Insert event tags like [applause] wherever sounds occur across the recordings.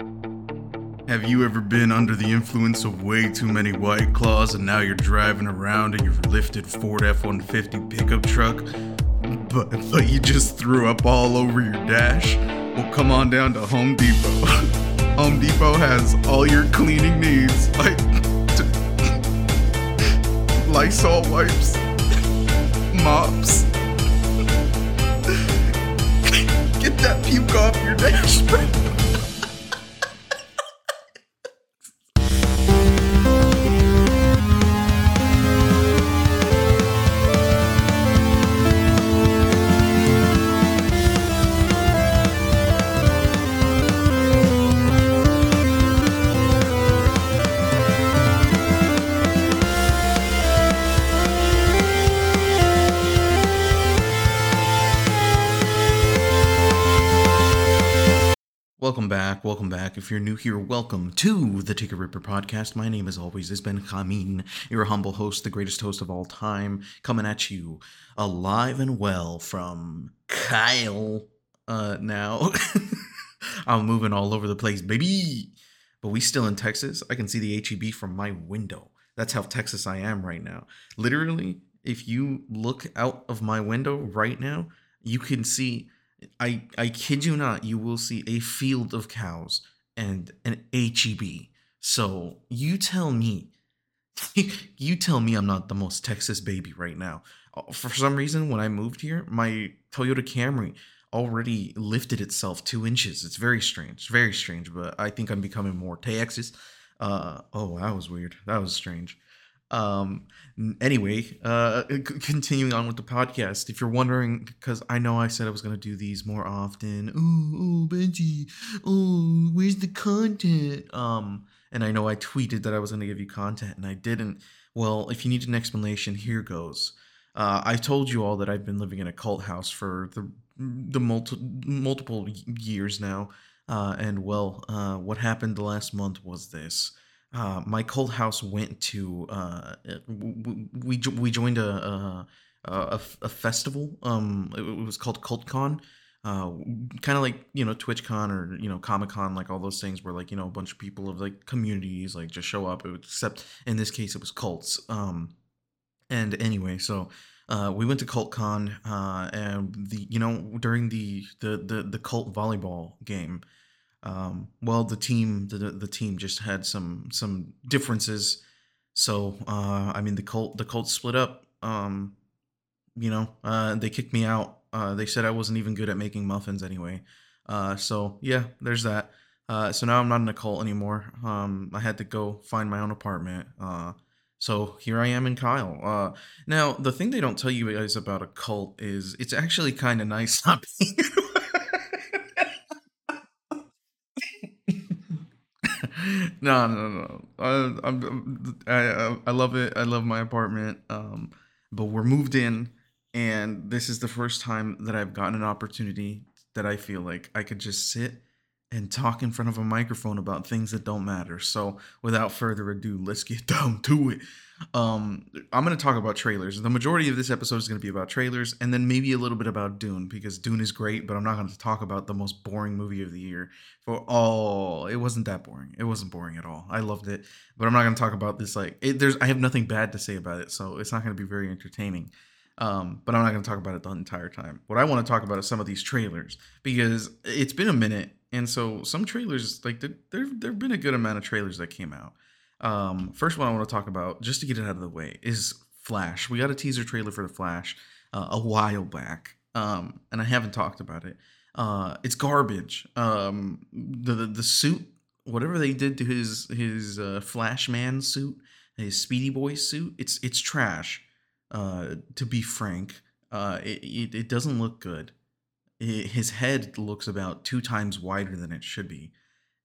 Have you ever been under the influence of way too many white claws and now you're driving around in your lifted Ford F 150 pickup truck? But, but you just threw up all over your dash? Well, come on down to Home Depot. [laughs] Home Depot has all your cleaning needs, like t- Lysol wipes, mops. [laughs] Get that puke off your dash. Back, welcome back. If you're new here, welcome to the Ticker Ripper podcast. My name, as always, is Ben Kamin, your humble host, the greatest host of all time, coming at you alive and well from Kyle. Uh, now, [laughs] I'm moving all over the place, baby. But we still in Texas. I can see the HEB from my window. That's how Texas I am right now. Literally, if you look out of my window right now, you can see I I kid you not, you will see a field of cows and an HEB. So you tell me, [laughs] you tell me I'm not the most Texas baby right now. Uh, For some reason, when I moved here, my Toyota Camry already lifted itself two inches. It's very strange, very strange. But I think I'm becoming more Texas. Uh oh, that was weird. That was strange. Um. Anyway, uh, c- continuing on with the podcast. If you're wondering, because I know I said I was gonna do these more often. Oh, oh, Benji. Oh, where's the content? Um, and I know I tweeted that I was gonna give you content, and I didn't. Well, if you need an explanation, here goes. Uh, I told you all that I've been living in a cult house for the the multi- multiple years now. Uh, and well, uh, what happened the last month was this uh, my cult house went to uh, we we joined a festival. Um, it was called CultCon. Uh, kind of like you know TwitchCon or you know Comic Con, like all those things where like you know a bunch of people of like communities like just show up. Except in this case, it was cults. Um, and anyway, so uh, we went to CultCon, uh, and the you know during the the the, the cult volleyball game, um, well the team the the team just had some some differences. So uh, I mean the cult the cult split up. Um, you know uh, they kicked me out. Uh, they said I wasn't even good at making muffins anyway. Uh, so yeah, there's that. Uh, so now I'm not in a cult anymore. Um, I had to go find my own apartment. Uh, so here I am in Kyle. Uh, now the thing they don't tell you guys about a cult is it's actually kind of nice [laughs] not being. No, no, no. I, I, I, I love it. I love my apartment. Um, but we're moved in, and this is the first time that I've gotten an opportunity that I feel like I could just sit and talk in front of a microphone about things that don't matter. So, without further ado, let's get [laughs] down to it. Um, I'm going to talk about trailers. The majority of this episode is going to be about trailers and then maybe a little bit about Dune because Dune is great, but I'm not going to talk about the most boring movie of the year. For all, it wasn't that boring. It wasn't boring at all. I loved it, but I'm not going to talk about this like it, there's I have nothing bad to say about it, so it's not going to be very entertaining. Um, but I'm not going to talk about it the entire time. What I want to talk about is some of these trailers because it's been a minute, and so some trailers like there there there've been a good amount of trailers that came out. Um, first one I want to talk about, just to get it out of the way, is Flash. We got a teaser trailer for the Flash uh, a while back, um, and I haven't talked about it. Uh, it's garbage. Um, the, the the suit, whatever they did to his his uh, Flash Man suit, his Speedy Boy suit, it's it's trash. Uh, to be frank, uh, it, it it doesn't look good. His head looks about two times wider than it should be.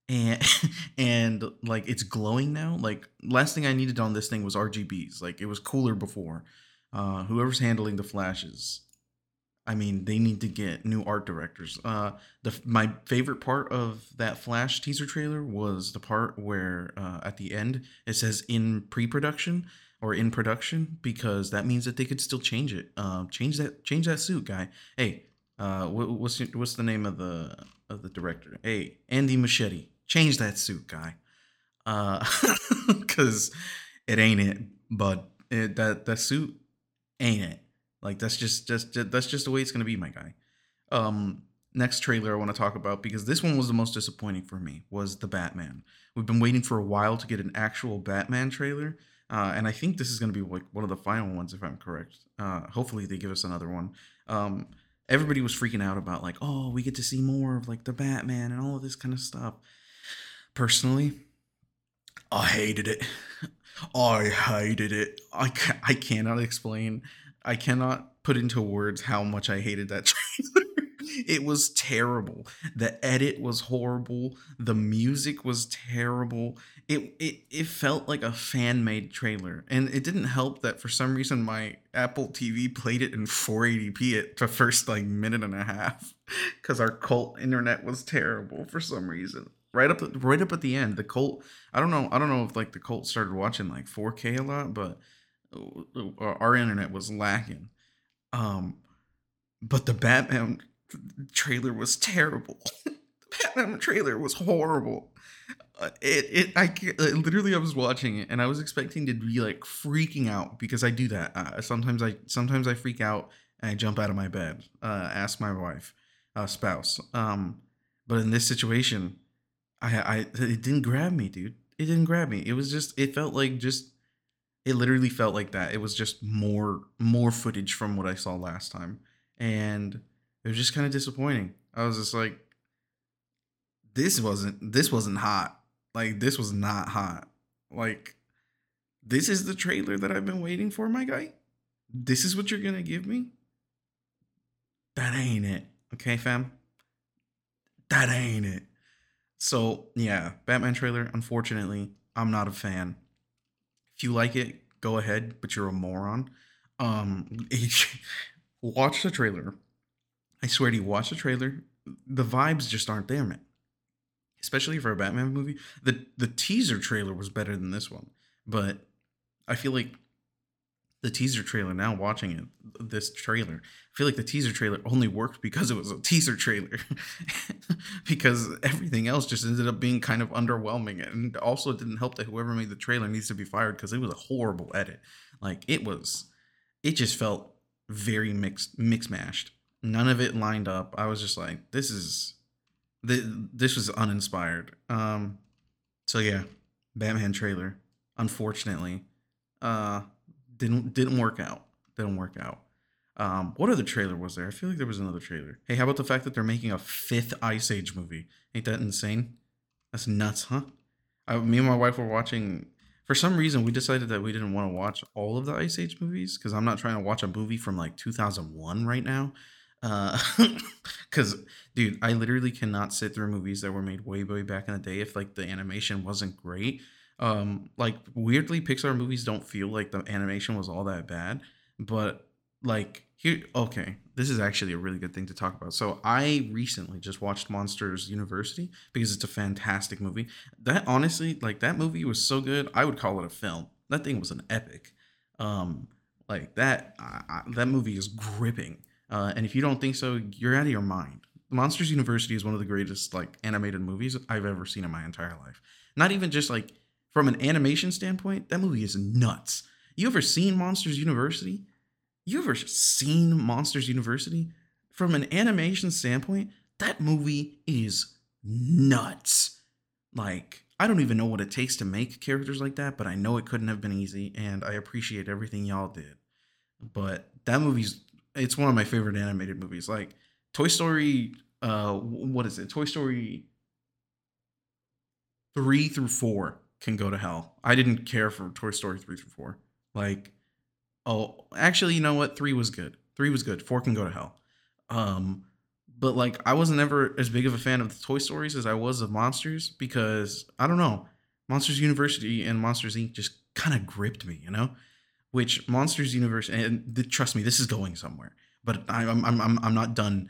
And [laughs] and like it's glowing now. Like last thing i needed on this thing was rgbs like it was cooler before. Uh whoever's handling the flashes i mean they need to get new art directors. Uh the my favorite part of that flash teaser trailer was the part where uh at the end it says in pre-production or in production because that means that they could still change it. Uh change that change that suit guy. Hey uh what, what's your, what's the name of the of the director hey Andy Muschietti change that suit, guy. Uh, [laughs] because it ain't it, but it, that that suit ain't it. Like that's just just that's just the way it's gonna be, my guy. Um, next trailer I want to talk about because this one was the most disappointing for me was the Batman. We've been waiting for a while to get an actual Batman trailer, uh, and I think this is going to be like one of the final ones if I'm correct. Uh, hopefully they give us another one. Um, everybody was freaking out about like, oh, we get to see more of like the Batman and all of this kind of stuff. Personally, I hated it. I hated it. I ca- I cannot explain. I cannot put into words how much I hated that [laughs] trailer it was terrible. The edit was horrible. The music was terrible. It it it felt like a fan made trailer, and it didn't help that for some reason my Apple TV played it in 480p at the first like minute and a half, because our cult internet was terrible for some reason. Right up right up at the end, the cult. I don't know. I don't know if like the cult started watching like 4K a lot, but uh, our internet was lacking. Um, but the Batman trailer was terrible. [laughs] the Batman trailer was horrible. Uh, it it I literally I was watching it and I was expecting to be like freaking out because I do that. Uh, sometimes I sometimes I freak out and I jump out of my bed. Uh, ask my wife, uh, spouse. Um, but in this situation, I I it didn't grab me, dude. It didn't grab me. It was just it felt like just it literally felt like that. It was just more more footage from what I saw last time and it was just kind of disappointing. I was just like, this wasn't this wasn't hot. Like this was not hot. Like this is the trailer that I've been waiting for, my guy. This is what you're gonna give me. That ain't it, okay, fam. That ain't it. So yeah, Batman trailer. Unfortunately, I'm not a fan. If you like it, go ahead, but you're a moron. Um, [laughs] watch the trailer I swear to you, watch the trailer. The vibes just aren't there, man. Especially for a Batman movie. The the teaser trailer was better than this one. But I feel like the teaser trailer now watching it this trailer i feel like the teaser trailer only worked because it was a teaser trailer [laughs] because everything else just ended up being kind of underwhelming and also it didn't help that whoever made the trailer needs to be fired because it was a horrible edit like it was it just felt very mixed mix mashed none of it lined up. I was just like, this is this was uninspired. Um so yeah, Batman trailer unfortunately uh didn't didn't work out. Didn't work out. Um what other trailer was there? I feel like there was another trailer. Hey, how about the fact that they're making a fifth Ice Age movie? Ain't that insane? That's nuts, huh? I, me and my wife were watching for some reason we decided that we didn't want to watch all of the Ice Age movies because I'm not trying to watch a movie from like 2001 right now. Uh, [laughs] because dude, I literally cannot sit through movies that were made way, way back in the day if like the animation wasn't great. Um, like weirdly, Pixar movies don't feel like the animation was all that bad, but like here, okay, this is actually a really good thing to talk about. So I recently just watched Monsters University because it's a fantastic movie. That honestly, like that movie was so good, I would call it a film. That thing was an epic. Um, like that, I, I, that movie is gripping uh, and if you don't think so, you're out of your mind. Monsters University is one of the greatest like animated movies I've ever seen in my entire life. Not even just like from an animation standpoint, that movie is nuts. You ever seen Monsters University? You ever seen Monsters University? From an animation standpoint, that movie is nuts. Like, I don't even know what it takes to make characters like that, but I know it couldn't have been easy, and I appreciate everything y'all did. But that movie's it's one of my favorite animated movies. Like Toy Story, uh, what is it? Toy Story three through four can go to hell. I didn't care for Toy Story three through four. Like, oh, actually, you know what? Three was good. Three was good. Four can go to hell. Um, but like, I wasn't ever as big of a fan of the Toy Stories as I was of Monsters because I don't know, Monsters University and Monsters Inc. just kind of gripped me, you know which Monsters Universe and the, trust me, this is going somewhere. But I, I'm I'm I'm not done,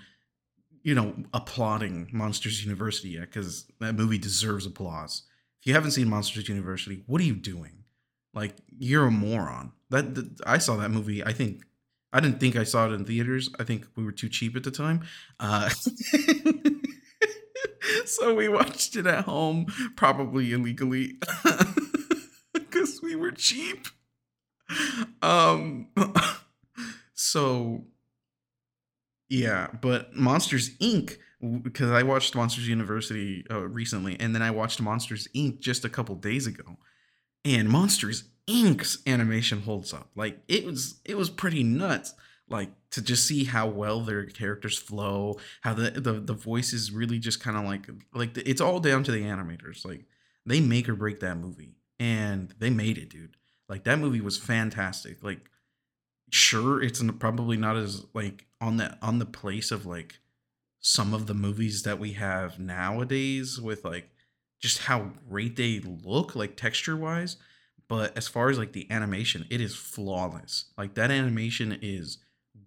you know, applauding Monsters University yet because that movie deserves applause. If you haven't seen Monsters University, what are you doing? Like you're a moron. That, I saw that movie. I think I didn't think I saw it in theaters. I think we were too cheap at the time. Uh, [laughs] so we watched it at home, probably illegally, [laughs] because we were cheap. [laughs] Um, [laughs] so yeah, but Monsters Inc. Because I watched Monsters University uh, recently, and then I watched Monsters Inc. just a couple days ago, and Monsters Inc.'s animation holds up. Like it was, it was pretty nuts. Like to just see how well their characters flow, how the the, the voices really just kind of like like the, it's all down to the animators. Like they make or break that movie, and they made it, dude. Like that movie was fantastic. Like sure, it's probably not as like on the on the place of like some of the movies that we have nowadays with like just how great they look like texture wise but as far as like the animation it is flawless like that animation is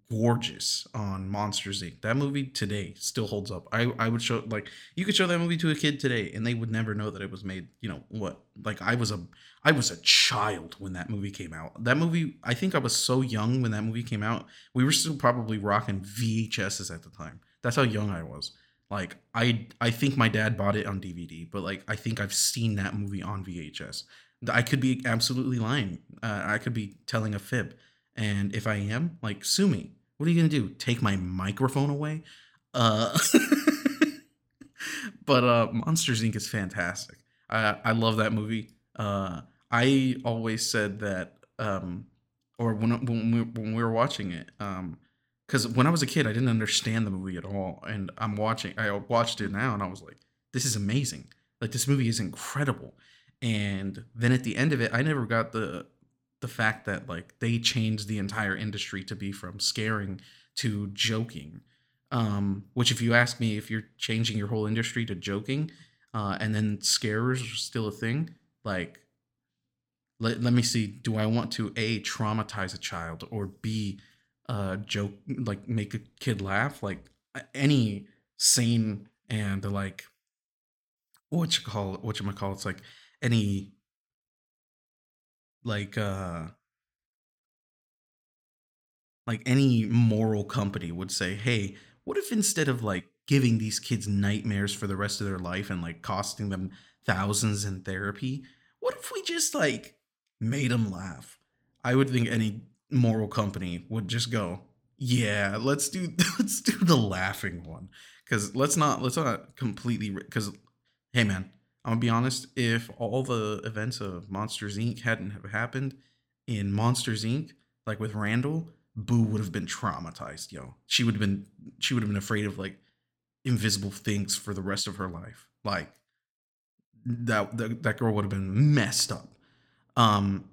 gorgeous on Monsters Inc. That movie today still holds up. I I would show like you could show that movie to a kid today and they would never know that it was made, you know, what? Like I was a I was a child when that movie came out. That movie I think I was so young when that movie came out. We were still probably rocking VHSs at the time. That's how young I was. Like I I think my dad bought it on DVD, but like I think I've seen that movie on VHS. I could be absolutely lying. Uh, I could be telling a fib. And if I am, like sue me what are you gonna do? Take my microphone away? Uh, [laughs] but uh, Monsters Inc. is fantastic. I I love that movie. Uh, I always said that, um, or when when we, when we were watching it, um, because when I was a kid, I didn't understand the movie at all, and I'm watching. I watched it now, and I was like, "This is amazing! Like this movie is incredible." And then at the end of it, I never got the the fact that like they changed the entire industry to be from scaring to joking um which if you ask me if you're changing your whole industry to joking uh and then scares are still a thing like let, let me see do i want to a traumatize a child or b uh joke like make a kid laugh like any sane and like what you call it what you call it? it's like any like uh like any moral company would say, "Hey, what if instead of like giving these kids nightmares for the rest of their life and like costing them thousands in therapy, if we just like made them laugh?" I would think any moral company would just go, "Yeah, let's do [laughs] let's do the laughing one." Cuz let's not let's not completely cuz hey man, I'm gonna be honest. If all the events of Monsters Inc. hadn't have happened in Monsters Inc., like with Randall, Boo would have been traumatized. Yo, she would have been she would have been afraid of like invisible things for the rest of her life. Like that that, that girl would have been messed up. Um,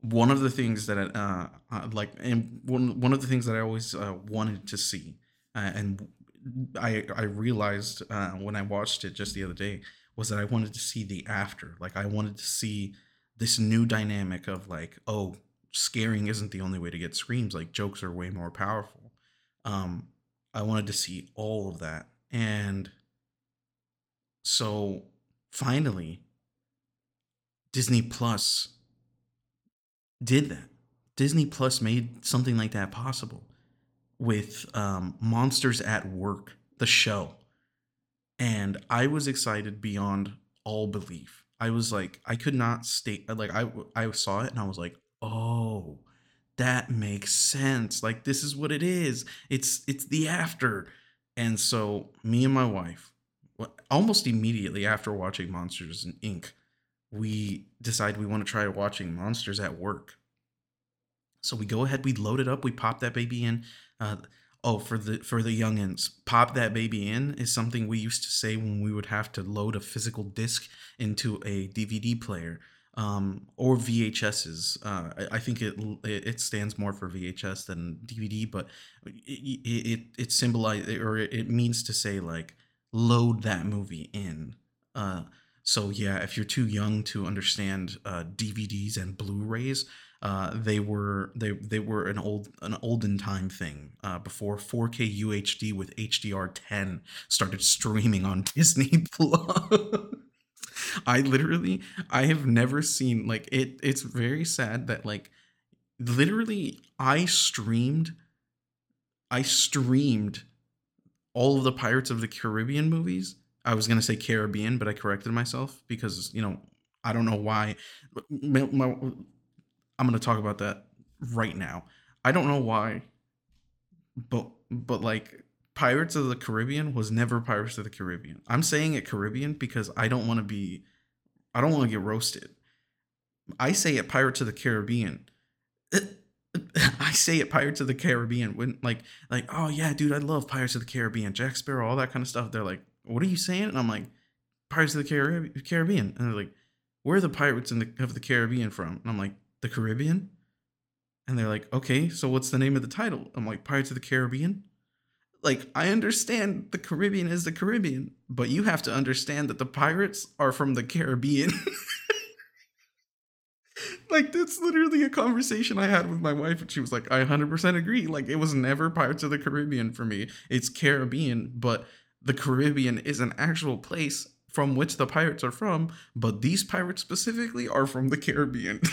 one of the things that uh, uh like and one one of the things that I always uh, wanted to see, uh, and I I realized uh, when I watched it just the other day was that I wanted to see the after. Like I wanted to see this new dynamic of like, oh, scaring isn't the only way to get screams. Like jokes are way more powerful. Um, I wanted to see all of that. And so finally, Disney Plus did that. Disney Plus made something like that possible with um, Monsters at Work, the show and I was excited beyond all belief. I was like, I could not state like I I saw it and I was like, oh, that makes sense. Like this is what it is. It's it's the after. And so me and my wife, almost immediately after watching Monsters in Inc., we decide we want to try watching Monsters at Work. So we go ahead, we load it up, we pop that baby in. Uh, oh for the for the youngins pop that baby in is something we used to say when we would have to load a physical disc into a dvd player um, or vhs's uh, I, I, think it it stands more for vhs than dvd but it it, it symbolizes or it means to say like load that movie in uh, so yeah if you're too young to understand uh, dvds and blu-rays uh, they were they they were an old an olden time thing uh, before 4K UHD with HDR10 started streaming on [laughs] Disney Plus. I literally I have never seen like it. It's very sad that like literally I streamed I streamed all of the Pirates of the Caribbean movies. I was gonna say Caribbean, but I corrected myself because you know I don't know why. My, my, I'm gonna talk about that right now. I don't know why, but but like Pirates of the Caribbean was never Pirates of the Caribbean. I'm saying it Caribbean because I don't want to be, I don't want to get roasted. I say it Pirates of the Caribbean. [laughs] I say it Pirates of the Caribbean when like like oh yeah dude I love Pirates of the Caribbean Jack Sparrow all that kind of stuff. They're like what are you saying? And I'm like Pirates of the Caribbean. And they're like where are the pirates in the, of the Caribbean from? And I'm like the Caribbean. And they're like okay so what's the name of the title? I'm like Pirates of the Caribbean like I understand the Caribbean is the Caribbean, but you have to understand that the pirates are from the Caribbean. [laughs] [laughs] like that's literally a conversation I had with my wife and she was like I 100% agree. Like it was never Pirates of the Caribbean for me. It's Caribbean, but the Caribbean is an actual place from which the pirates are from, but these pirates specifically are from the Caribbean. [laughs]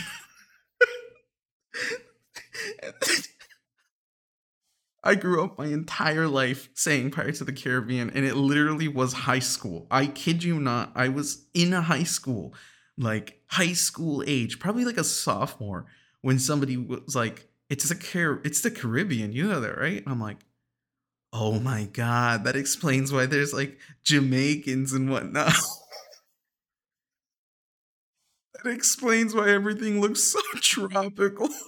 I grew up my entire life saying Pirates of the Caribbean, and it literally was high school. I kid you not. I was in a high school, like high school age, probably like a sophomore, when somebody was like, "It's the Car- it's the Caribbean." You know that, right? I'm like, "Oh my god, that explains why there's like Jamaicans and whatnot." [laughs] that explains why everything looks so [laughs] tropical. [laughs]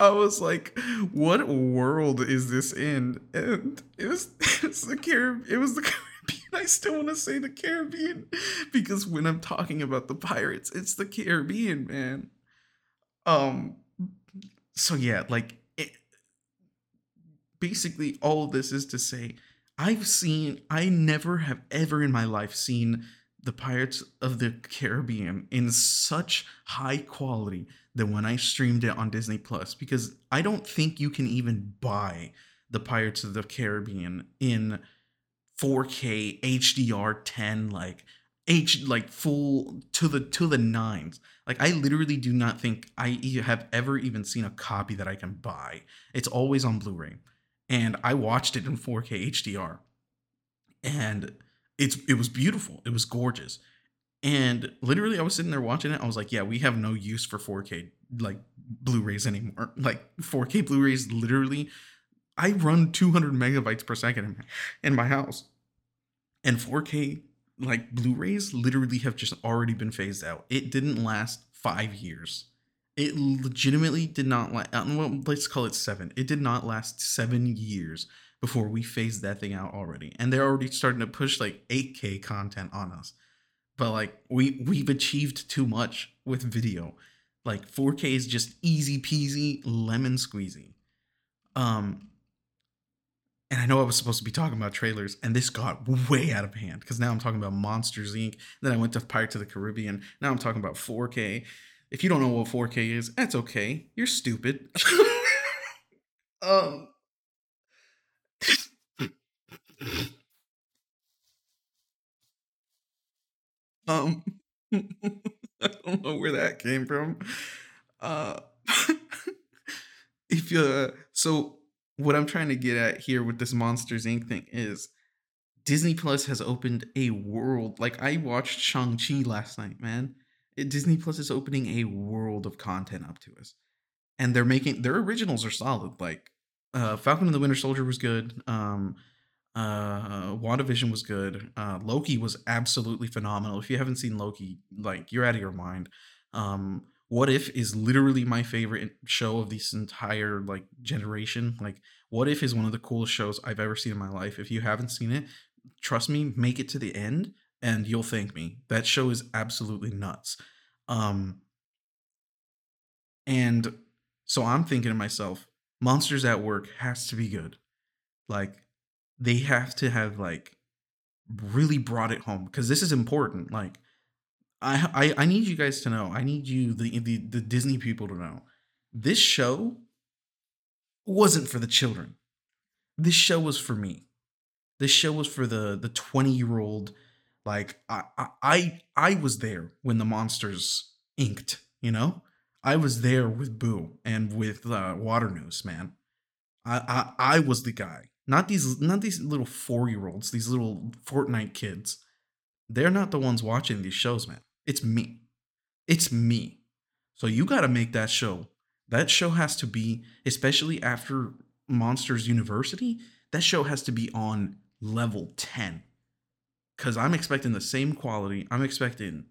I was like, "What world is this in?" And it was it's the Carib- It was the Caribbean. [laughs] I still want to say the Caribbean because when I'm talking about the pirates, it's the Caribbean, man. Um. So yeah, like, it, basically, all of this is to say, I've seen. I never have ever in my life seen the Pirates of the Caribbean in such high quality than when I streamed it on Disney Plus because I don't think you can even buy the Pirates of the Caribbean in 4K HDR 10 like H like full to the to the nines. Like I literally do not think I have ever even seen a copy that I can buy. It's always on Blu-ray. And I watched it in 4K HDR. And it's it was beautiful. It was gorgeous. And literally I was sitting there watching it. I was like, yeah, we have no use for 4K like Blu-rays anymore. [laughs] Like 4K Blu-rays literally I run 200 megabytes per second in my, in my house. And 4K like Blu-rays literally have just already been phased out. It didn't last 5 years. It legitimately did not last well, let's call it 7. It did not last 7 years before we phased that thing out already. And they're already starting to push like 8K content on us. But like we we've achieved too much with video. Like 4K is just easy peasy, lemon squeezy. Um and I know I was supposed to be talking about trailers, and this got way out of hand because now I'm talking about Monsters Inc. Then I went to Pirates of the Caribbean. Now I'm talking about 4K. If you don't know what 4K is, that's okay. You're stupid. [laughs] um, um, [laughs] I don't know where that came from. Uh, [laughs] if you uh, so, what I'm trying to get at here with this Monsters Inc. thing is Disney Plus has opened a world. Like I watched Shang Chi last night, man. It, Disney Plus is opening a world of content up to us, and they're making their originals are solid. Like uh, Falcon and the Winter Soldier was good. Um, uh, WandaVision was good. Uh, Loki was absolutely phenomenal. If you haven't seen Loki, like you're out of your mind. Um, what If is literally my favorite show of this entire like generation. Like What If is one of the coolest shows I've ever seen in my life. If you haven't seen it, trust me, make it to the end and you'll thank me. That show is absolutely nuts. Um and so I'm thinking to myself, Monsters at Work has to be good. Like they have to have like really brought it home because this is important. Like I, I I need you guys to know. I need you the the the Disney people to know. This show wasn't for the children. This show was for me. This show was for the the 20 year old like I, I I was there when the monsters inked, you know? I was there with Boo and with uh, Waternoose, man. I, I I was the guy Not these not these little 4-year-olds, these little Fortnite kids. They're not the ones watching these shows, man. It's me. It's me. So you got to make that show. That show has to be especially after Monsters University, that show has to be on level 10 cuz I'm expecting the same quality. I'm expecting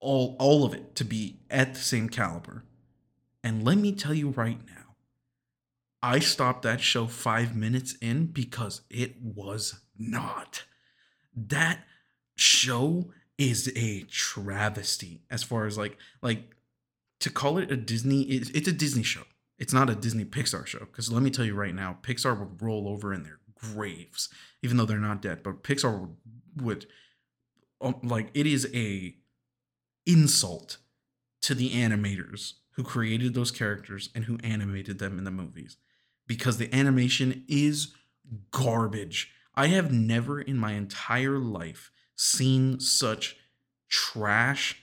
all all of it to be at the same caliber. And let me tell you right now, I stopped that show 5 minutes in because it was not. That show is a travesty as far as like like to call it a Disney it's, a Disney show. It's not a Disney Pixar show because let me tell you right now, Pixar would roll over in their graves even though they're not dead, but Pixar would, would um, like it is a insult to the animators who created those characters and who animated them in the movies because the animation is garbage. I have never in my entire life seen such trash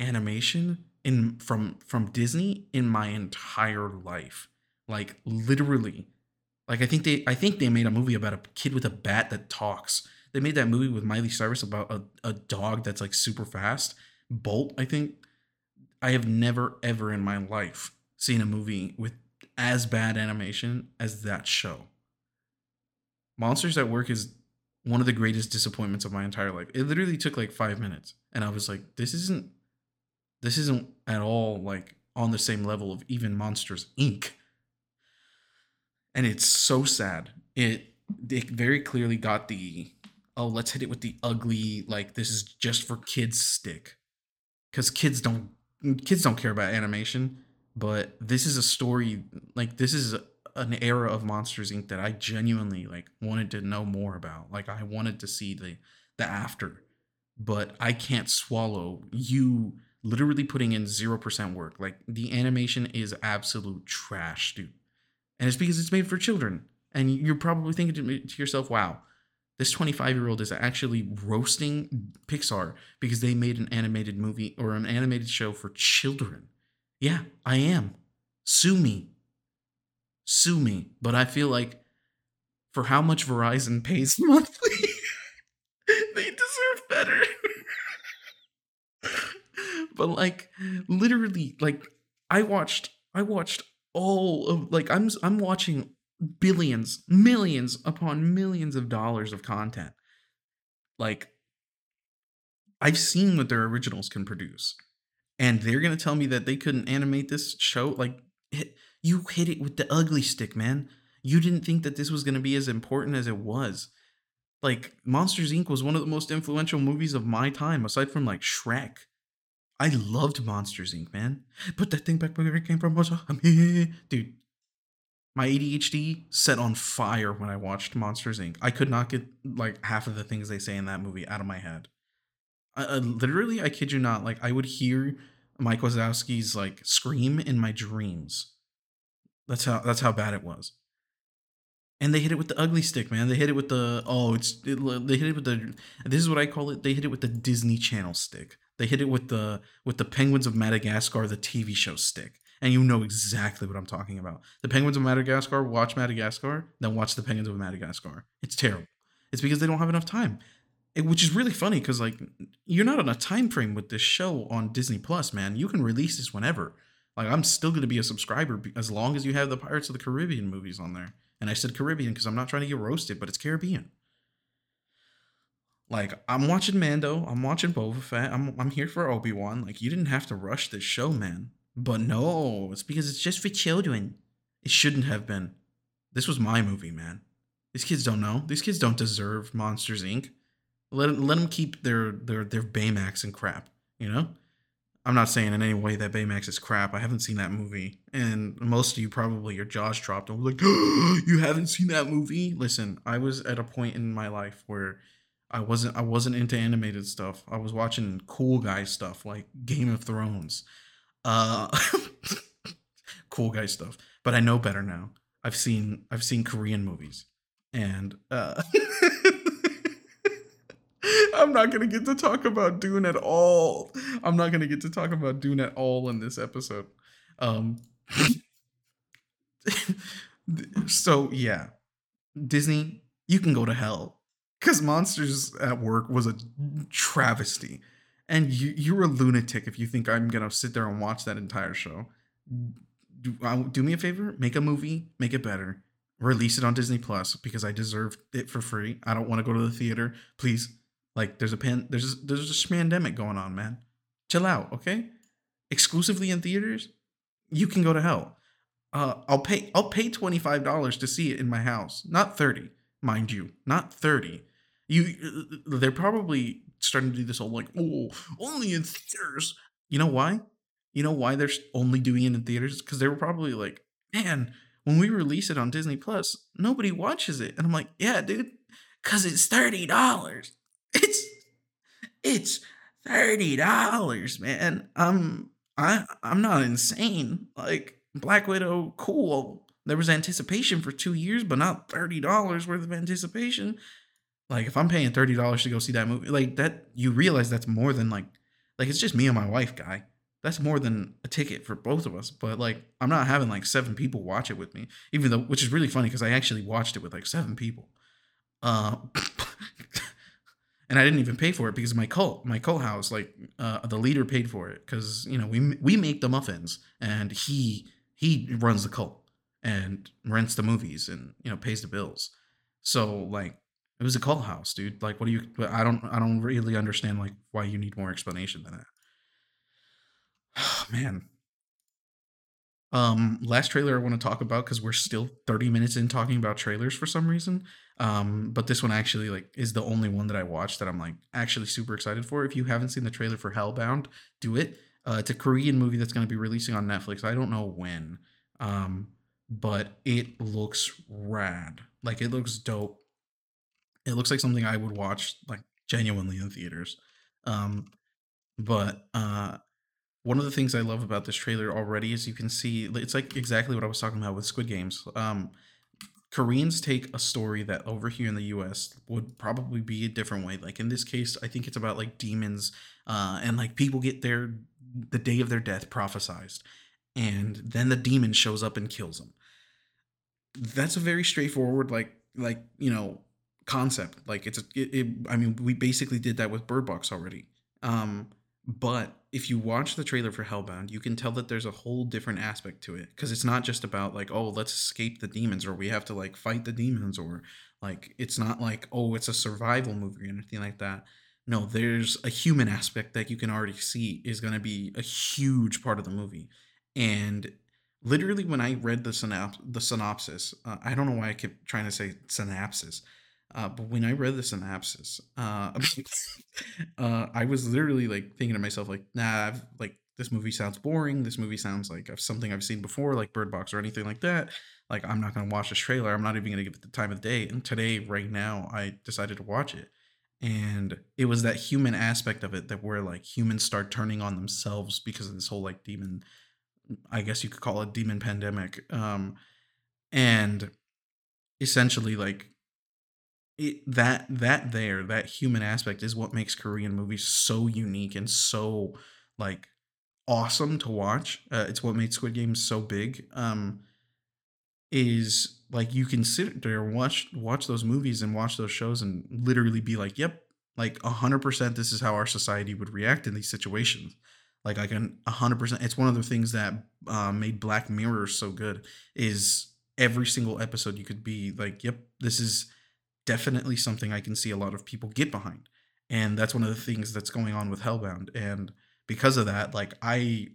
animation in from from Disney in my entire life. Like literally. Like I think they I think they made a movie about a kid with a bat that talks. They made that movie with Miley Cyrus about a, a dog that's like super fast. Bolt, I think. I have never ever in my life seen a movie with as bad animation as that show. Monsters at Work is one of the greatest disappointments of my entire life. It literally took like 5 minutes and I was like this isn't this isn't at all like on the same level of even Monsters Inc. And it's so sad. It it very clearly got the oh let's hit it with the ugly like this is just for kids stick. Cuz kids don't kids don't care about animation, but this is a story like this is an era of Monsters Inc. that I genuinely like wanted to know more about. Like I wanted to see the the after, but I can't swallow you literally putting in 0% work. Like the animation is absolute trash, dude. And it's because it's made for children. And you're probably thinking to yourself, wow, this 25 year old is actually roasting Pixar because they made an animated movie or an animated show for children. Yeah, I am. Sue me. Sue me. But I feel like for how much Verizon pays [laughs] monthly, they deserve better. [laughs] but like literally like I watched I watched all of like I'm I'm watching billions, millions upon millions of dollars of content. Like I've seen what their originals can produce. And they're going to tell me that they couldn't animate this show like hit, you hit it with the ugly stick, man. You didn't think that this was going to be as important as it was. Like Monsters Inc was one of the most influential movies of my time aside from like Shrek. I loved Monsters Inc., man. Put that thing back where it came from. [laughs] Dude, my ADHD set on fire when I watched Monsters Inc. I could not get like half of the things they say in that movie out of my head. I, uh, literally, I kid you not, like I would hear Mike Wazowski's like scream in my dreams. That's how that's how bad it was. And they hit it with the ugly stick, man. They hit it with the oh, it's it, they hit it with the this is what I call it. They hit it with the Disney Channel stick. They hit it with the with the Penguins of Madagascar, the TV show stick. And you know exactly what I'm talking about. The Penguins of Madagascar, watch Madagascar, then watch the Penguins of Madagascar. It's terrible. It's because they don't have enough time. It, which is really funny because like you're not on a time frame with this show on Disney Plus, man. You can release this whenever. Like I'm still going to be a subscriber as long as you have the Pirates of the Caribbean movies on there. And I said Caribbean because I'm not trying to get roasted, but it's Caribbean. Like I'm watching Mando, I'm watching Boba Fett, I'm I'm here for Obi Wan. Like you didn't have to rush this show, man. But no, it's because it's just for children. It shouldn't have been. This was my movie, man. These kids don't know. These kids don't deserve Monsters Inc. Let let them keep their their their Baymax and crap. You know. I'm not saying in any way that Baymax is crap. I haven't seen that movie, and most of you probably your jaws dropped and were like, [gasps] "You haven't seen that movie?" Listen, I was at a point in my life where I wasn't I wasn't into animated stuff. I was watching cool guy stuff like Game of Thrones. Uh [laughs] cool guy stuff. But I know better now. I've seen I've seen Korean movies. And uh [laughs] I'm not gonna get to talk about Dune at all. I'm not gonna get to talk about Dune at all in this episode. Um [laughs] so yeah, Disney, you can go to hell because Monsters at Work was a travesty, and you you're a lunatic if you think I'm gonna sit there and watch that entire show. Do, do me a favor, make a movie, make it better, release it on Disney Plus because I deserve it for free. I don't want to go to the theater, please. Like there's a pan, there's there's a pandemic going on, man. Chill out, okay? Exclusively in theaters, you can go to hell. Uh, I'll pay I'll pay twenty five dollars to see it in my house, not thirty, mind you, not thirty. You, uh, they're probably starting to do this whole like, oh, only in theaters. You know why? You know why they're only doing it in theaters? Because they were probably like, man, when we release it on Disney Plus, nobody watches it, and I'm like, yeah, dude, because it's thirty dollars. It's thirty dollars, man. I'm I I'm not insane. Like Black Widow, cool. There was anticipation for two years, but not thirty dollars worth of anticipation. Like if I'm paying thirty dollars to go see that movie, like that, you realize that's more than like, like it's just me and my wife, guy. That's more than a ticket for both of us. But like, I'm not having like seven people watch it with me, even though, which is really funny because I actually watched it with like seven people. Uh, [laughs] and I didn't even pay for it because my cult, my cult house, like uh, the leader paid for it because you know we we make the muffins and he he runs the cult and rents the movies and you know pays the bills. So like it was a cult house, dude. Like what do you? I don't I don't really understand like why you need more explanation than that. Oh, [sighs] man. Um, last trailer I want to talk about because we're still 30 minutes in talking about trailers for some reason. Um, but this one actually like is the only one that I watched that I'm like actually super excited for. If you haven't seen the trailer for Hellbound, do it. Uh, it's a Korean movie that's going to be releasing on Netflix. I don't know when, um, but it looks rad. Like it looks dope. It looks like something I would watch like genuinely in theaters. Um, but uh, one of the things I love about this trailer already is you can see it's like exactly what I was talking about with Squid Games. Um, Koreans take a story that over here in the US would probably be a different way. Like in this case, I think it's about like demons uh, and like people get their the day of their death prophesized and then the demon shows up and kills them. That's a very straightforward like like, you know, concept. Like it's a, it, it I mean, we basically did that with Bird Box already. Um but if you watch the trailer for Hellbound, you can tell that there's a whole different aspect to it because it's not just about like, oh, let's escape the demons or we have to like fight the demons or like it's not like, oh, it's a survival movie or anything like that. No, there's a human aspect that you can already see is going to be a huge part of the movie. And literally when I read the synops- the synopsis, uh, I don't know why I kept trying to say synopsis uh, but when I read the synopsis, uh, [laughs] uh, I was literally like thinking to myself, like, nah, I've, like this movie sounds boring. This movie sounds like something I've seen before, like Bird Box or anything like that. Like, I'm not gonna watch this trailer. I'm not even gonna give it the time of day. And today, right now, I decided to watch it, and it was that human aspect of it that where like humans start turning on themselves because of this whole like demon, I guess you could call it demon pandemic. Um, and essentially like it, that that there that human aspect is what makes Korean movies so unique and so like awesome to watch. Uh, it's what made Squid Games so big. Um, is like you can sit there and watch watch those movies and watch those shows and literally be like, "Yep, like a hundred percent, this is how our society would react in these situations." Like I can a hundred percent. It's one of the things that uh, made Black Mirror so good. Is every single episode you could be like, "Yep, this is." Definitely something I can see a lot of people get behind. And that's one of the things that's going on with Hellbound. And because of that, like I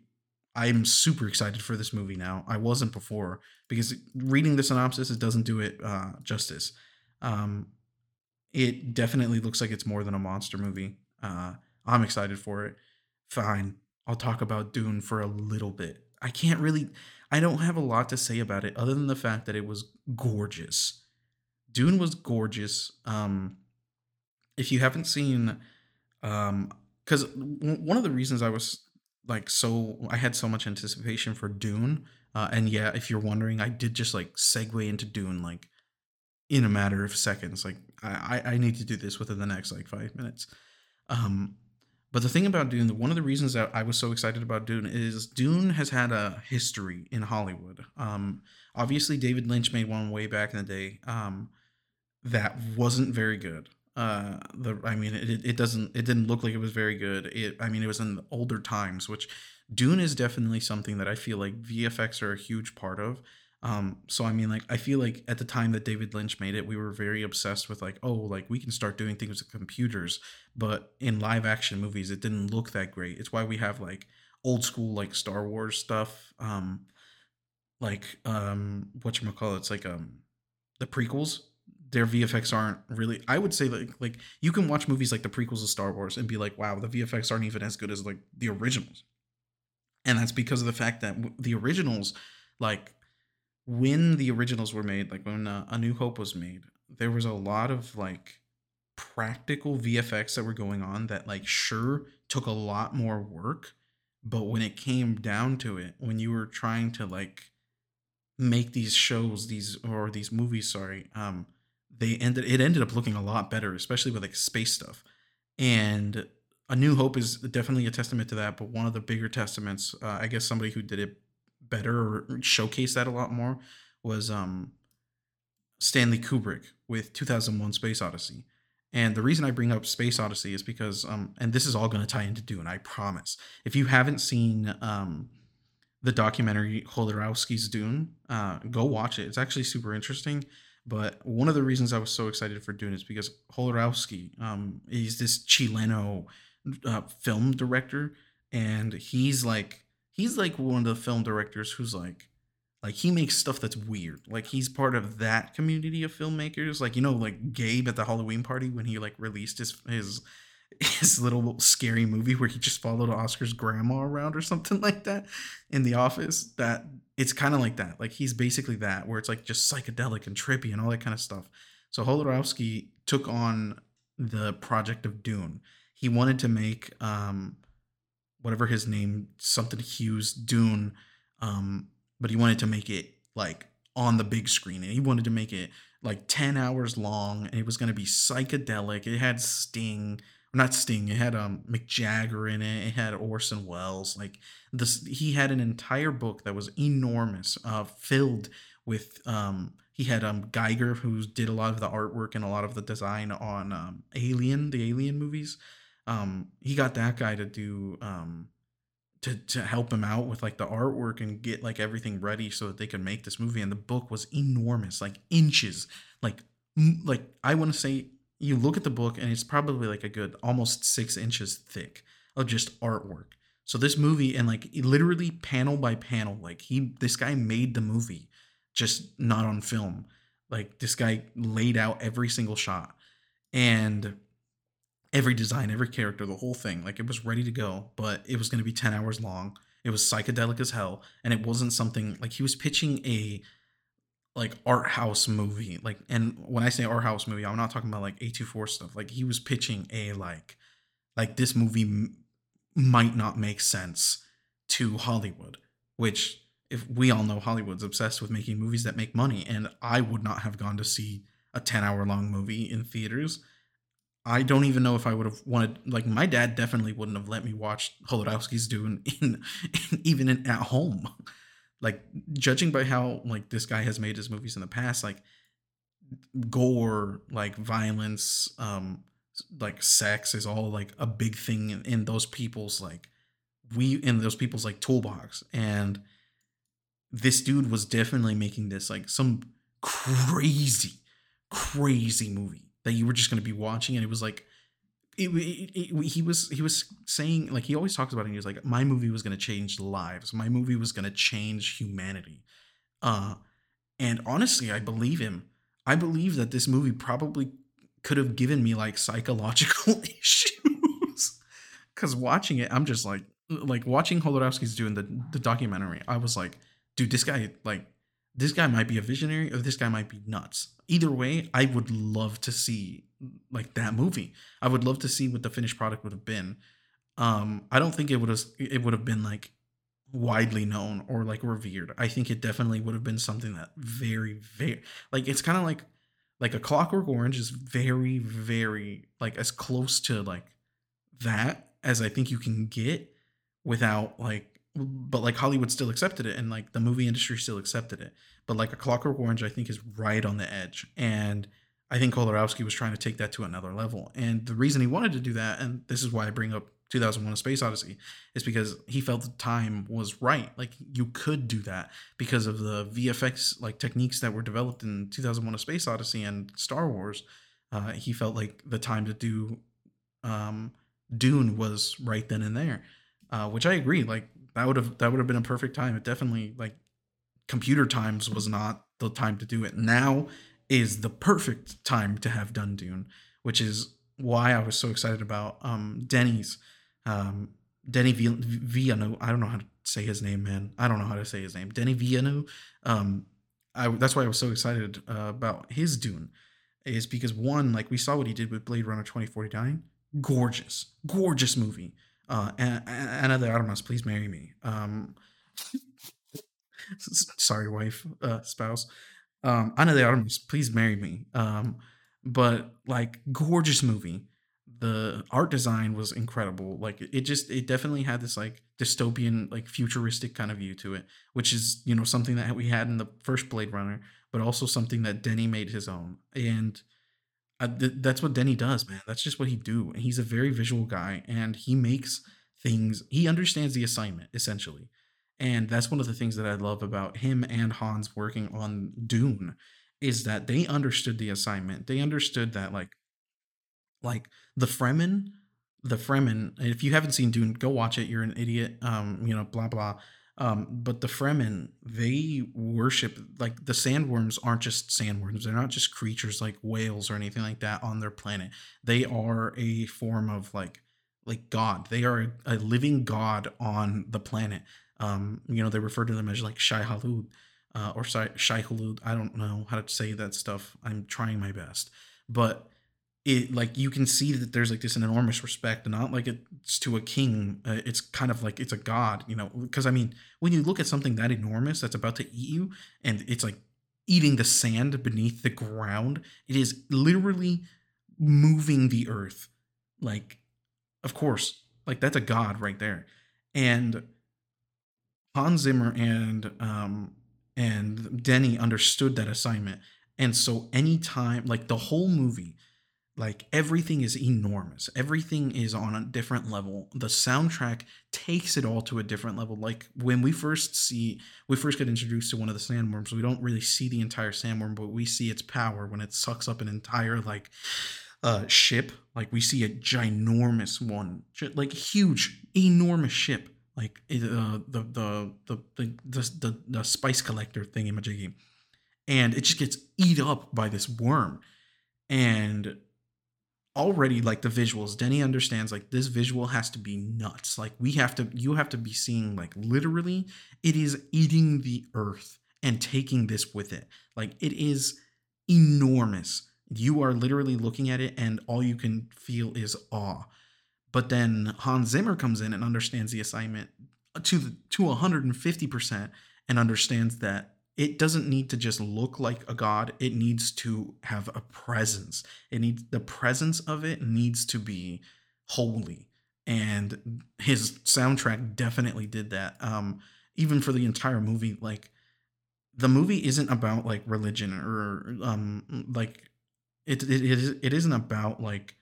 I'm super excited for this movie now. I wasn't before because reading the synopsis it doesn't do it uh, justice. Um, it definitely looks like it's more than a monster movie. Uh, I'm excited for it. Fine, I'll talk about Dune for a little bit. I can't really, I don't have a lot to say about it other than the fact that it was gorgeous. Dune was gorgeous. Um, if you haven't seen, um, because w- one of the reasons I was like so I had so much anticipation for Dune, uh, and yeah, if you're wondering, I did just like segue into Dune like in a matter of seconds. Like I I need to do this within the next like five minutes. Um, but the thing about Dune, one of the reasons that I was so excited about Dune is Dune has had a history in Hollywood. Um, obviously David Lynch made one way back in the day. Um, that wasn't very good. Uh, the I mean, it, it doesn't it didn't look like it was very good. It I mean, it was in older times, which Dune is definitely something that I feel like VFX are a huge part of. Um, so I mean, like I feel like at the time that David Lynch made it, we were very obsessed with like, oh, like we can start doing things with computers, but in live action movies, it didn't look that great. It's why we have like old school like Star Wars stuff, um, like um, what you call it? It's like um, the prequels their VFX aren't really I would say like like you can watch movies like the prequels of Star Wars and be like, wow, the VFX aren't even as good as like the originals. And that's because of the fact that the originals, like when the originals were made, like when uh, A New Hope was made, there was a lot of like practical VFX that were going on that like sure took a lot more work, but when it came down to it, when you were trying to like make these shows, these or these movies, sorry, um, they ended it ended up looking a lot better, especially with like space stuff. And A New Hope is definitely a testament to that. But one of the bigger testaments, uh, I guess somebody who did it better or showcased that a lot more was um, Stanley Kubrick with 2001: Space Odyssey. And the reason I bring up Space Odyssey is because, um, and this is all going to tie into Dune, I promise. If you haven't seen um, the documentary Jodorowsky's Dune, uh, go watch it. It's actually super interesting. But one of the reasons I was so excited for Dune is because Jodorowsky, um, he's this Chileno uh, film director, and he's like he's like one of the film directors who's like like he makes stuff that's weird. Like he's part of that community of filmmakers. Like you know, like Gabe at the Halloween party when he like released his his [laughs] his little scary movie where he just followed Oscar's grandma around or something [laughs] like that in the office. That it's kind of like that. Like he's basically that, where it's like just psychedelic and trippy and all that kind of stuff. So Jodorowsky took on the project of Dune. He wanted to make um, whatever his name, something Hughes Dune, um, but he wanted to make it like on the big screen, and he wanted to make it like ten hours long, and it was going to be psychedelic. It had Sting not Sting. It had um Mick Jagger in it. It had Orson Welles. Like this, he had an entire book that was enormous, uh, filled with um. He had um Giger, who did a lot of the artwork and a lot of the design on um, Alien, the Alien movies. Um, he got that guy to do um to to help him out with like the artwork and get like everything ready so that they could make this movie. And the book was enormous, like inches, like like I want to say you look at the book and it's probably like a good almost six inches thick of just artwork. So this movie and like literally panel by panel, like he this guy made the movie, just not on film. Like this guy laid out every single shot and every design, every character, the whole thing. Like it was ready to go, but it was going to be 10 hours long. It was psychedelic as hell. And it wasn't something like he was pitching a like art house movie. Like, and when I say art house movie, I'm not talking about like A24 stuff. Like he was pitching a like, like this movie m- might not make sense to Hollywood, which if we all know Hollywood's obsessed with making movies that make money, and I would not have gone to see a 10 hour long movie in theaters. I don't even know if I would have wanted. Like my dad definitely wouldn't have let me watch Jodorowsky's Dune in, [laughs] in even in, at home like judging by how like this guy has made his movies in the past like gore like violence um like sex is all like a big thing in, those people's like we in those people's like toolbox. And this dude was definitely making this like some crazy crazy movie that you were just going to be watching. And it was like it, it, it, he was he was saying like he always talks about it. he was like, my movie was gonna change lives. My movie was gonna change humanity. Uh, and honestly, I believe him. I believe that this movie probably could have given me like psychological [laughs] issues. Cause watching it, I'm just like like watching Jodorowsky's Dune the the documentary. I was like, dude, this guy like this guy might be a visionary or this guy might be nuts. Either way, I would love to see like that movie. I would love to see what the finished product would have been. Um, I don't think it would have it would have been like widely known or like revered. I think it definitely would have been something that very very like it's kind of like like a Clockwork Orange is very very like as close to like that as I think you can get without like but like Hollywood still accepted it and like the movie industry still accepted it. But like a Clockwork Orange I think is right on the edge and I think Kolarowski was trying to take that to another level. And the reason he wanted to do that, and this is why I bring up 2001 A Space Odyssey, is because he felt the time was right. Like you could do that because of the VFX like techniques that were developed in 2001 A Space Odyssey and Star Wars. Uh, he felt like the time to do um, Dune was right then and there, uh, which I agree. Like that would have that would have been a perfect time. It definitely like computer times was not the time to do it. Now is the perfect time to have done Dune, which is why I was so excited about um, Denny's um, Denny Villeneuve. I don't know how to say his name, man. I don't know how to say his name. Denny Villeneuve. Um, I that's why I was so excited uh, about his Dune, is because one, like we saw what he did with Blade Runner twenty forty nine, gorgeous, gorgeous movie. Uh, Ana de Armas, please marry me. Um, [laughs] sorry, wife, uh, spouse um Ana de Armas, please marry me. Um, but like gorgeous movie. The art design was incredible. Like it just it definitely had this like dystopian, like futuristic kind of view to it, which is, you know, something that we had in the first Blade Runner, but also something that Denny made his own. And uh, th- that's what Denny does, man. That's just what he do. And he's a very visual guy and he makes things he understands the assignment essentially and that's one of the things that I love about him and Hans working on Dune is that they understood the assignment. They understood that like like the Fremen, the Fremen, if you haven't seen Dune, go watch it. You're an idiot. Um, you know, blah blah. Um, but the Fremen, they worship like the sandworms aren't just sandworms. They're not just creatures like whales or anything like that on their planet. They are a form of like like God. They are a, a living God on the planet um, you know, they refer to them as like Shai Hulud uh, or Shai, Hulud. I don't know how to say that stuff. I'm trying my best, but it like you can see that there's like this enormous respect, not like it's to a king. Uh, it's kind of like it's a god, you know. Because I mean, when you look at something that enormous that's about to eat you, and it's like eating the sand beneath the ground, it is literally moving the earth. Like, of course, like that's a god right there, and Hans Zimmer and um, and Denny understood that assignment, and so anytime, like the whole movie, like everything is enormous. Everything is on a different level. The soundtrack takes it all to a different level. Like when we first see, we first get introduced to one of the sandworms. We don't really see the entire sandworm, but we see its power when it sucks up an entire like uh ship. Like we see a ginormous one, like huge, enormous ship like uh, the, the, the the the the spice collector thing in Majigi, and it just gets eat up by this worm, and already like the visuals, Denny understands like this visual has to be nuts. Like we have to, you have to be seeing like literally, it is eating the earth and taking this with it. Like it is enormous. You are literally looking at it, and all you can feel is awe. But then Hans Zimmer comes in and understands the assignment to the, to 150% and understands that it doesn't need to just look like a god. It needs to have a presence. It needs the presence of it needs to be holy. And his soundtrack definitely did that. Um even for the entire movie like the movie isn't about like religion or um like it it, it, is, it isn't about like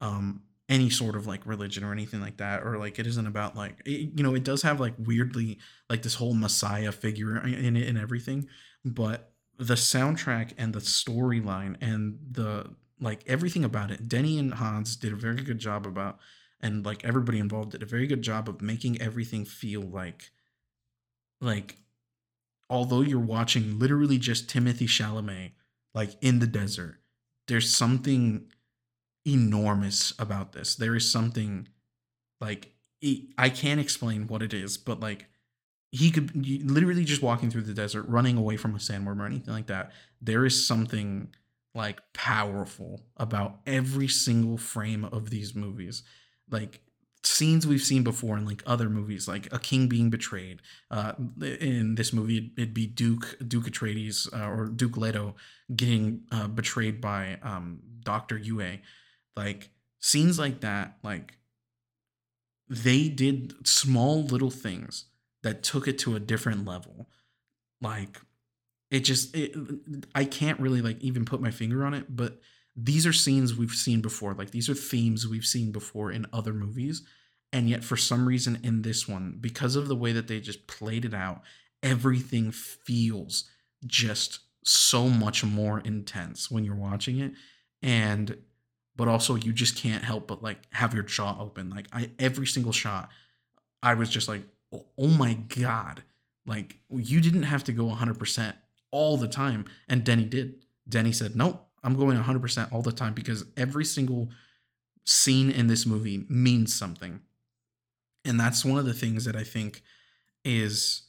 um any sort of like religion or anything like that or like it isn't about like it, you know it does have like weirdly like this whole messiah figure in it and everything but the soundtrack and the storyline and the like everything about it denny and hans did a very good job about and like everybody involved did a very good job of making everything feel like like although you're watching literally just Timothée Chalamet like in the desert there's something enormous about this. There is something like I can't explain what it is, but like he could literally just walking through the desert, running away from a sandworm or anything like that. There is something like powerful about every single frame of these movies. Like scenes we've seen before in like other movies, like a king being betrayed. Uh, in this movie, it'd be Duke Duke Atreides uh, or Duke Leto getting uh, betrayed by um, Doctor Yueh like scenes like that like they did small little things that took it to a different level like it just it, I can't really like even put my finger on it, but these are scenes we've seen before. Like these are themes we've seen before in other movies. And yet for some reason in this one, because of the way that they just played it out, everything feels just so much more intense when you're watching it. And but also you just can't help but like have your jaw open. Like I every single shot, I was just like, oh, oh my god. Like you didn't have to go 100% all the time. And Denny did. Denny said, nope, I'm going 100% all the time because every single scene in this movie means something. And that's one of the things that I think is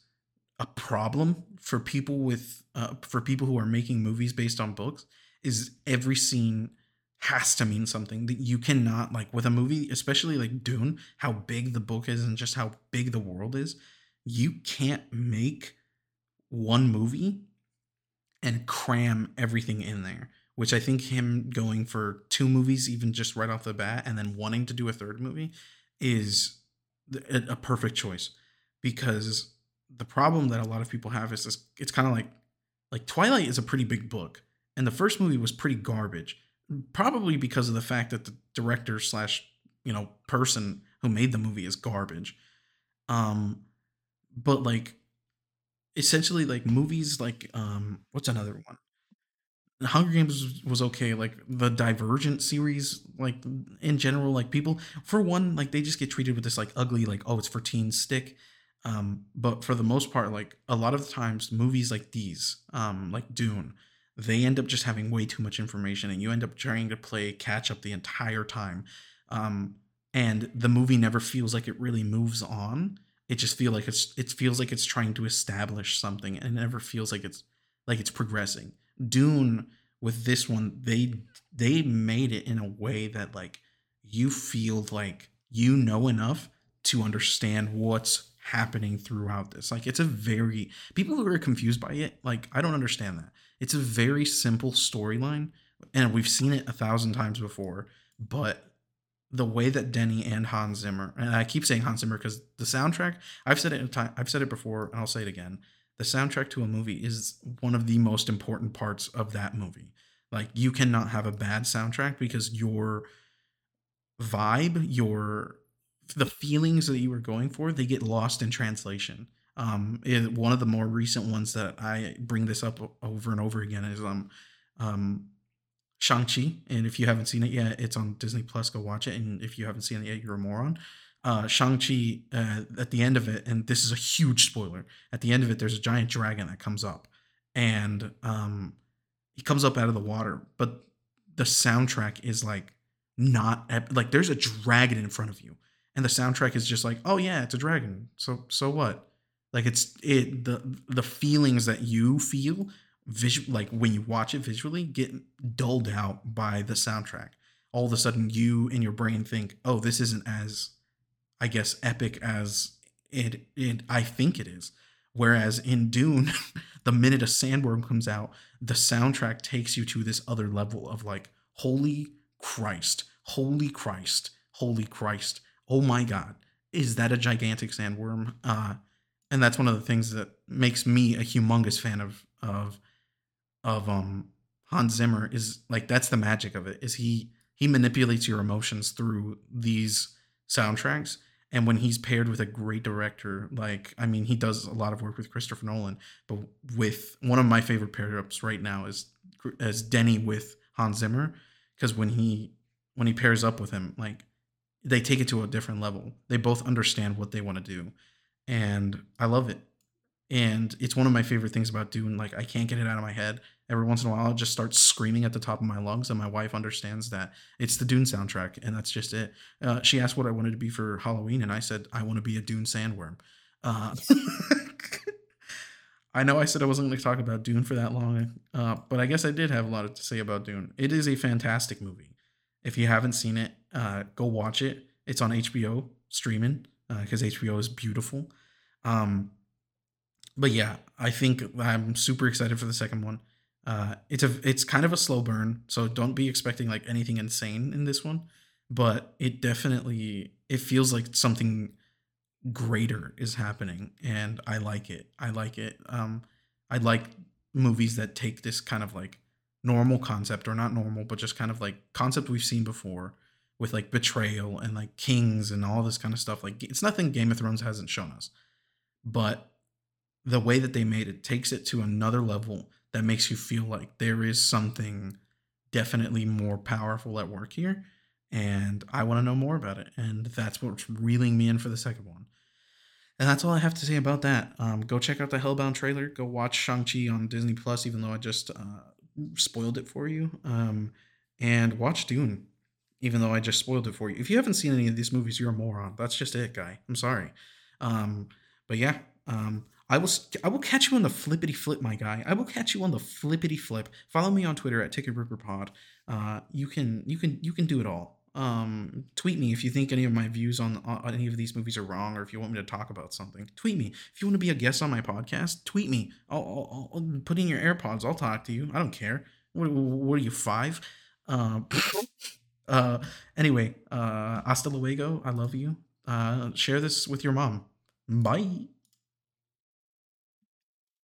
a problem for people with uh, for people who are making movies based on books is every scene has to mean something that you cannot like with a movie especially like Dune how big the book is and just how big the world is you can't make one movie and cram everything in there which I think him going for two movies, even just right off the bat, and then wanting to do a third movie is a perfect choice because the problem that a lot of people have is this it's kind of like like Twilight is a pretty big book and the first movie was pretty garbage probably because of the fact that the director slash you know person who made the movie is garbage um but like essentially like movies like um what's another one Hunger Games was okay. Like the Divergent series, like in general, like people for one, like they just get treated with this like ugly, like oh, it's for teens stick. Um, but for the most part, like a lot of the times, movies like these, um, like Dune, they end up just having way too much information, and you end up trying to play catch up the entire time. Um, and the movie never feels like it really moves on. It just feel like it's it feels like it's trying to establish something, and it never feels like it's like it's progressing Dune with this one, they they made it in a way that like you feel like you know enough to understand what's happening throughout this. Like it's a very people who are confused by it, like I don't understand that. It's a very simple storyline, and we've seen it a thousand times before, but the way that Denny and Hans Zimmer, and I keep saying Hans Zimmer because the soundtrack, I've said it in time, I've said it before, and I'll say it again the soundtrack to a movie is one of the most important parts of that movie. Like you cannot have a bad soundtrack because your vibe, your the feelings that you were going for, they get lost in translation. Um, it, one of the more recent ones that I bring this up over and over again is um, um, Shang Chi, and if you haven't seen it yet, it's on Disney Plus. Go watch it, and if you haven't seen it yet, you're a moron uh, Shang-Chi, uh, at the end of it, and this is a huge spoiler, at the end of it, there's a giant dragon that comes up. And um, he comes up out of the water, but the soundtrack is like not like there's a dragon in front of you. And the soundtrack is just like, oh yeah, it's a dragon. So so what? Like it's it the the feelings that you feel visual like when you watch it visually get dulled out by the soundtrack. All of a sudden you in your brain think, oh, this isn't as I guess, epic as it, it I think it is. Whereas in Dune, [laughs] the minute a sandworm comes out, the soundtrack takes you to this other level of like, holy Christ, holy Christ, holy Christ, oh my God, is that a gigantic sandworm? Uh, and that's one of the things that makes me a humongous fan of of of um Hans Zimmer is like that's the magic of it is he he manipulates your emotions through these soundtracks and when he's paired with a great director like i mean he does a lot of work with christopher nolan but with one of my favorite pair ups right now is as denny with hans zimmer because when he when he pairs up with him like they take it to a different level. They both understand what they want to do and i love it and it's one of my favorite things about Dune. Like I can't get it out of my head. Every once in a while, I'll just start screaming at the top of my lungs, and my wife understands that it's the Dune soundtrack, and that's just it. Uh, she asked what I wanted to be for Halloween, and I said I want to be a Dune sandworm. Uh, [laughs] I know I said I wasn't going to talk about Dune for that long, uh, but I guess I did have a lot to say about Dune. It is a fantastic movie. If you haven't seen it, uh, go watch it. It's on HBO streaming because uh, HBO is beautiful. Um, but yeah, I think I'm super excited for the second one. Uh, it's a it's kind of a slow burn, so don't be expecting like anything insane in this one. But it definitely it feels like something greater is happening, and I like it. I like it. Um, I like movies that take this kind of like normal concept or not normal, but just kind of like concept we've seen before with like betrayal and like kings and all this kind of stuff. Like it's nothing Game of Thrones hasn't shown us, but the way that they made it takes it to another level that makes you feel like there is something definitely more powerful at work here and I want to know more about it. And that's what's reeling me in for the second one. And that's all I have to say about that. Um, go check out the Hellbound trailer. Go watch Shang-Chi on Disney Plus, even though I just uh, spoiled it for you. Um, and watch Dune, even though I just spoiled it for you. If you haven't seen any of these movies, you're a moron. That's just it, guy. I'm sorry. Um, but yeah, um, I will I will catch you on the flippity flip, my guy. I will catch you on the flippity flip. Follow me on Twitter at Ticket Ripper Pod. Uh, you can you can you can do it all. Um, tweet me if you think any of my views on, on any of these movies are wrong, or if you want me to talk about something. Tweet me if you want to be a guest on my podcast. Tweet me. I'll, I'll, I'll put in your AirPods. I'll talk to you. I don't care. What, what are you five? Uh, uh, anyway, uh, hasta luego. I love you. Uh, share this with your mom. Bye.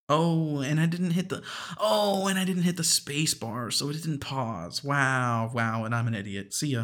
Oh, and I didn't hit the oh, and I didn't hit the space bar, so it didn't pause. Wow, wow, and I'm an idiot. See ya.